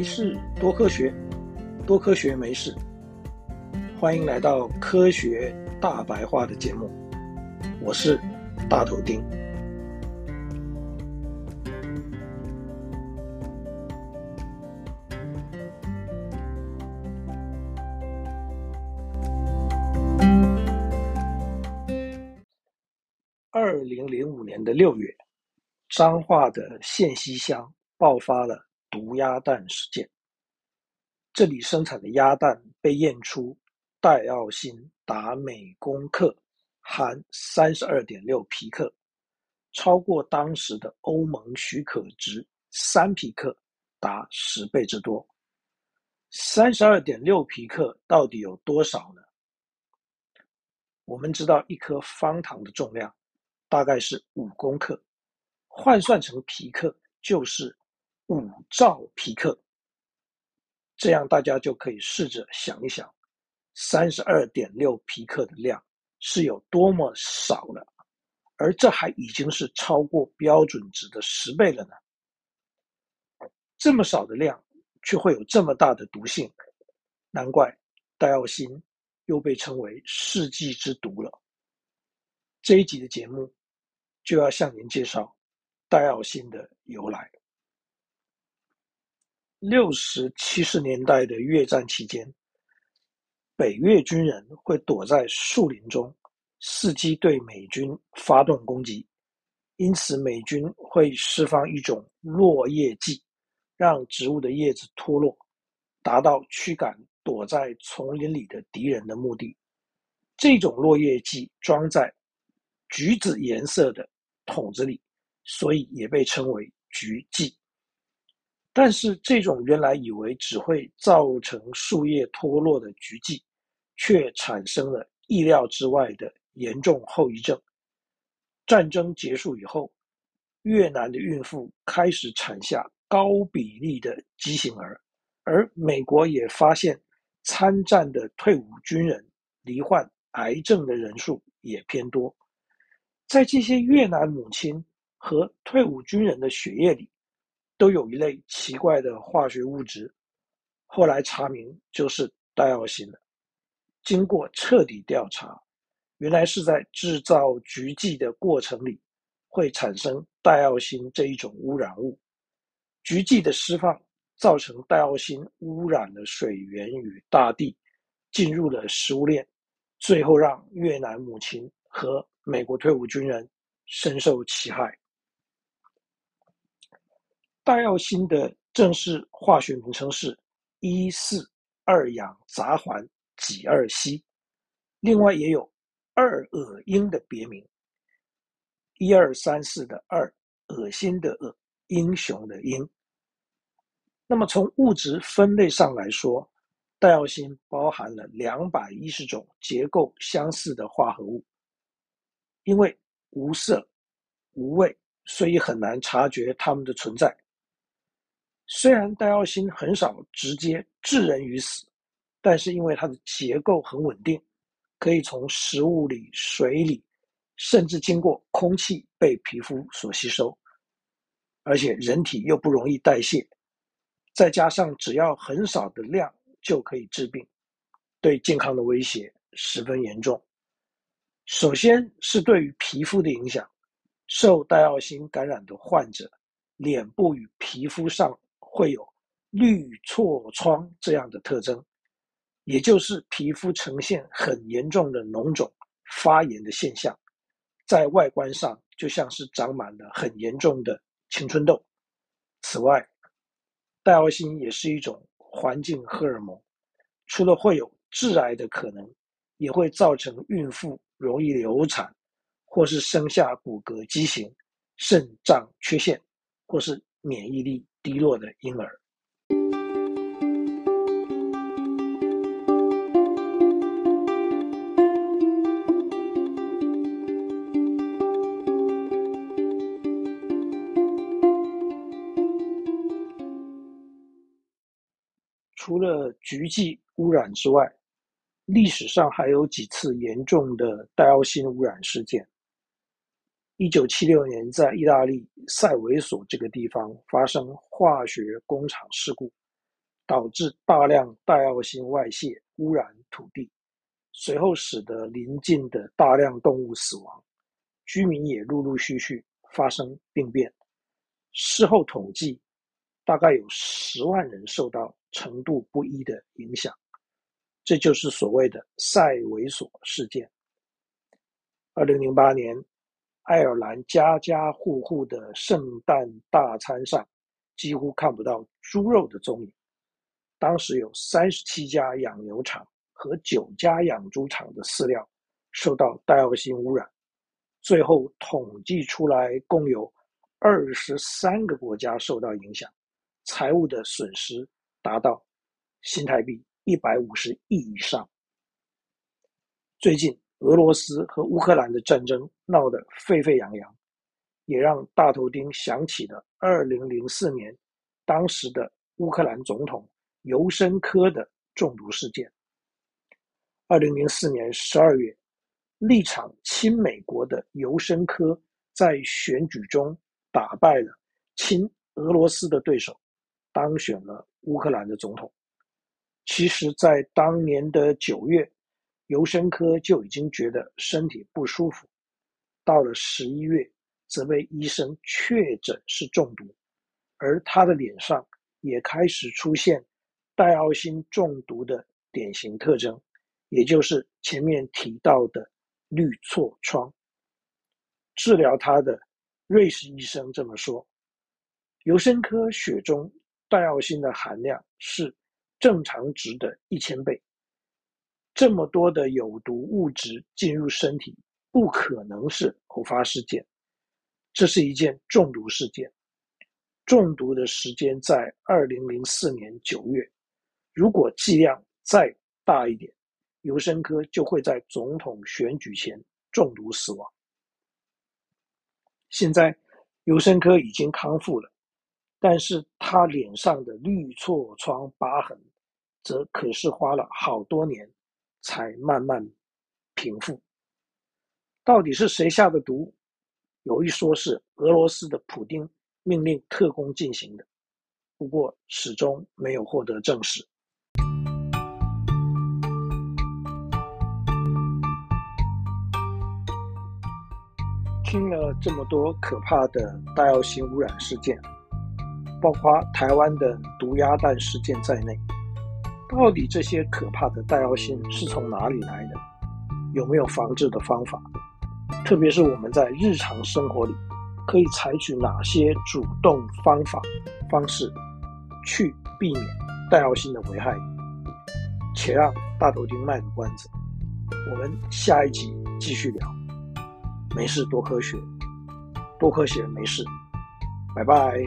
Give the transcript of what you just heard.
没事，多科学，多科学没事。欢迎来到科学大白话的节目，我是大头丁。二零零五年的六月，彰化的县西乡爆发了。毒鸭蛋事件，这里生产的鸭蛋被验出戴奥辛达每公克含三十二点六皮克，超过当时的欧盟许可值三皮克，达十倍之多。三十二点六皮克到底有多少呢？我们知道一颗方糖的重量大概是五公克，换算成皮克就是。五兆皮克，这样大家就可以试着想一想，三十二点六皮克的量是有多么少了，而这还已经是超过标准值的十倍了呢。这么少的量，却会有这么大的毒性，难怪戴奥辛又被称为世纪之毒了。这一集的节目就要向您介绍戴奥辛的由来。六十七十年代的越战期间，北越军人会躲在树林中，伺机对美军发动攻击。因此，美军会释放一种落叶剂，让植物的叶子脱落，达到驱赶躲在丛林里的敌人的目的。这种落叶剂装在橘子颜色的桶子里，所以也被称为橘剂。但是，这种原来以为只会造成树叶脱落的局剂，却产生了意料之外的严重后遗症。战争结束以后，越南的孕妇开始产下高比例的畸形儿，而美国也发现参战的退伍军人罹患癌症的人数也偏多。在这些越南母亲和退伍军人的血液里，都有一类奇怪的化学物质，后来查明就是戴奥辛了。经过彻底调查，原来是在制造橘剂的过程里会产生戴奥辛这一种污染物。橘剂的释放造成戴奥辛污染了水源与大地，进入了食物链，最后让越南母亲和美国退伍军人深受其害。戴奥辛的正式化学名称是一四二氧杂环己二烯，另外也有二恶英的别名，一二三四的二，恶心的恶，英雄的英。那么从物质分类上来说，戴奥辛包含了两百一十种结构相似的化合物，因为无色无味，所以很难察觉它们的存在。虽然戴奥辛很少直接致人于死，但是因为它的结构很稳定，可以从食物里、水里，甚至经过空气被皮肤所吸收，而且人体又不容易代谢，再加上只要很少的量就可以治病，对健康的威胁十分严重。首先是对于皮肤的影响，受戴奥辛感染的患者，脸部与皮肤上，会有绿痤疮这样的特征，也就是皮肤呈现很严重的脓肿、发炎的现象，在外观上就像是长满了很严重的青春痘。此外，戴奥辛也是一种环境荷尔蒙，除了会有致癌的可能，也会造成孕妇容易流产，或是生下骨骼畸形、肾脏缺陷，或是免疫力低落的婴儿。除了橘剂污染之外，历史上还有几次严重的戴奥辛污染事件。一九七六年，在意大利塞维索这个地方发生化学工厂事故，导致大量戴奥辛外泄，污染土地，随后使得邻近的大量动物死亡，居民也陆陆续续发生病变。事后统计，大概有十万人受到程度不一的影响。这就是所谓的塞维索事件。二零零八年，爱尔兰家家户户的圣诞大餐上几乎看不到猪肉的踪影。当时有三十七家养牛场和九家养猪场的饲料受到戴奥辛污染，最后统计出来，共有二十三个国家受到影响，财务的损失达到新台币一百五十亿以上。最近，俄罗斯和乌克兰的战争闹得沸沸扬扬，也让大头钉想起了二零零四年当时的乌克兰总统尤申科的中毒事件。二零零四年十二月，立场亲美国的尤申科在选举中打败了亲俄罗斯的对手，当选了乌克兰的总统。其实，在当年的九月，尤申科就已经觉得身体不舒服，到了十一月，则被医生确诊是中毒，而他的脸上也开始出现戴奥辛中毒的典型特征，也就是前面提到的绿错疮。治疗他的瑞士医生这么说：尤申科血中戴奥辛的含量是。正常值的一千倍，这么多的有毒物质进入身体，不可能是偶发事件，这是一件中毒事件。中毒的时间在二零零四年九月，如果剂量再大一点，尤申科就会在总统选举前中毒死亡。现在尤申科已经康复了，但是他脸上的绿痤疮疤痕。则可是花了好多年才慢慢平复。到底是谁下的毒？有一说是俄罗斯的普丁命令特工进行的，不过始终没有获得证实。听了这么多可怕的戴奥辛污染事件，包括台湾的毒鸭蛋事件在内。到底这些可怕的戴奥辛是从哪里来的？有没有防治的方法？特别是我们在日常生活里，可以采取哪些主动方法方式去避免戴奥辛的危害？且让大头丁卖个关子，我们下一集继续聊。没事多科学，多科学没事，拜拜。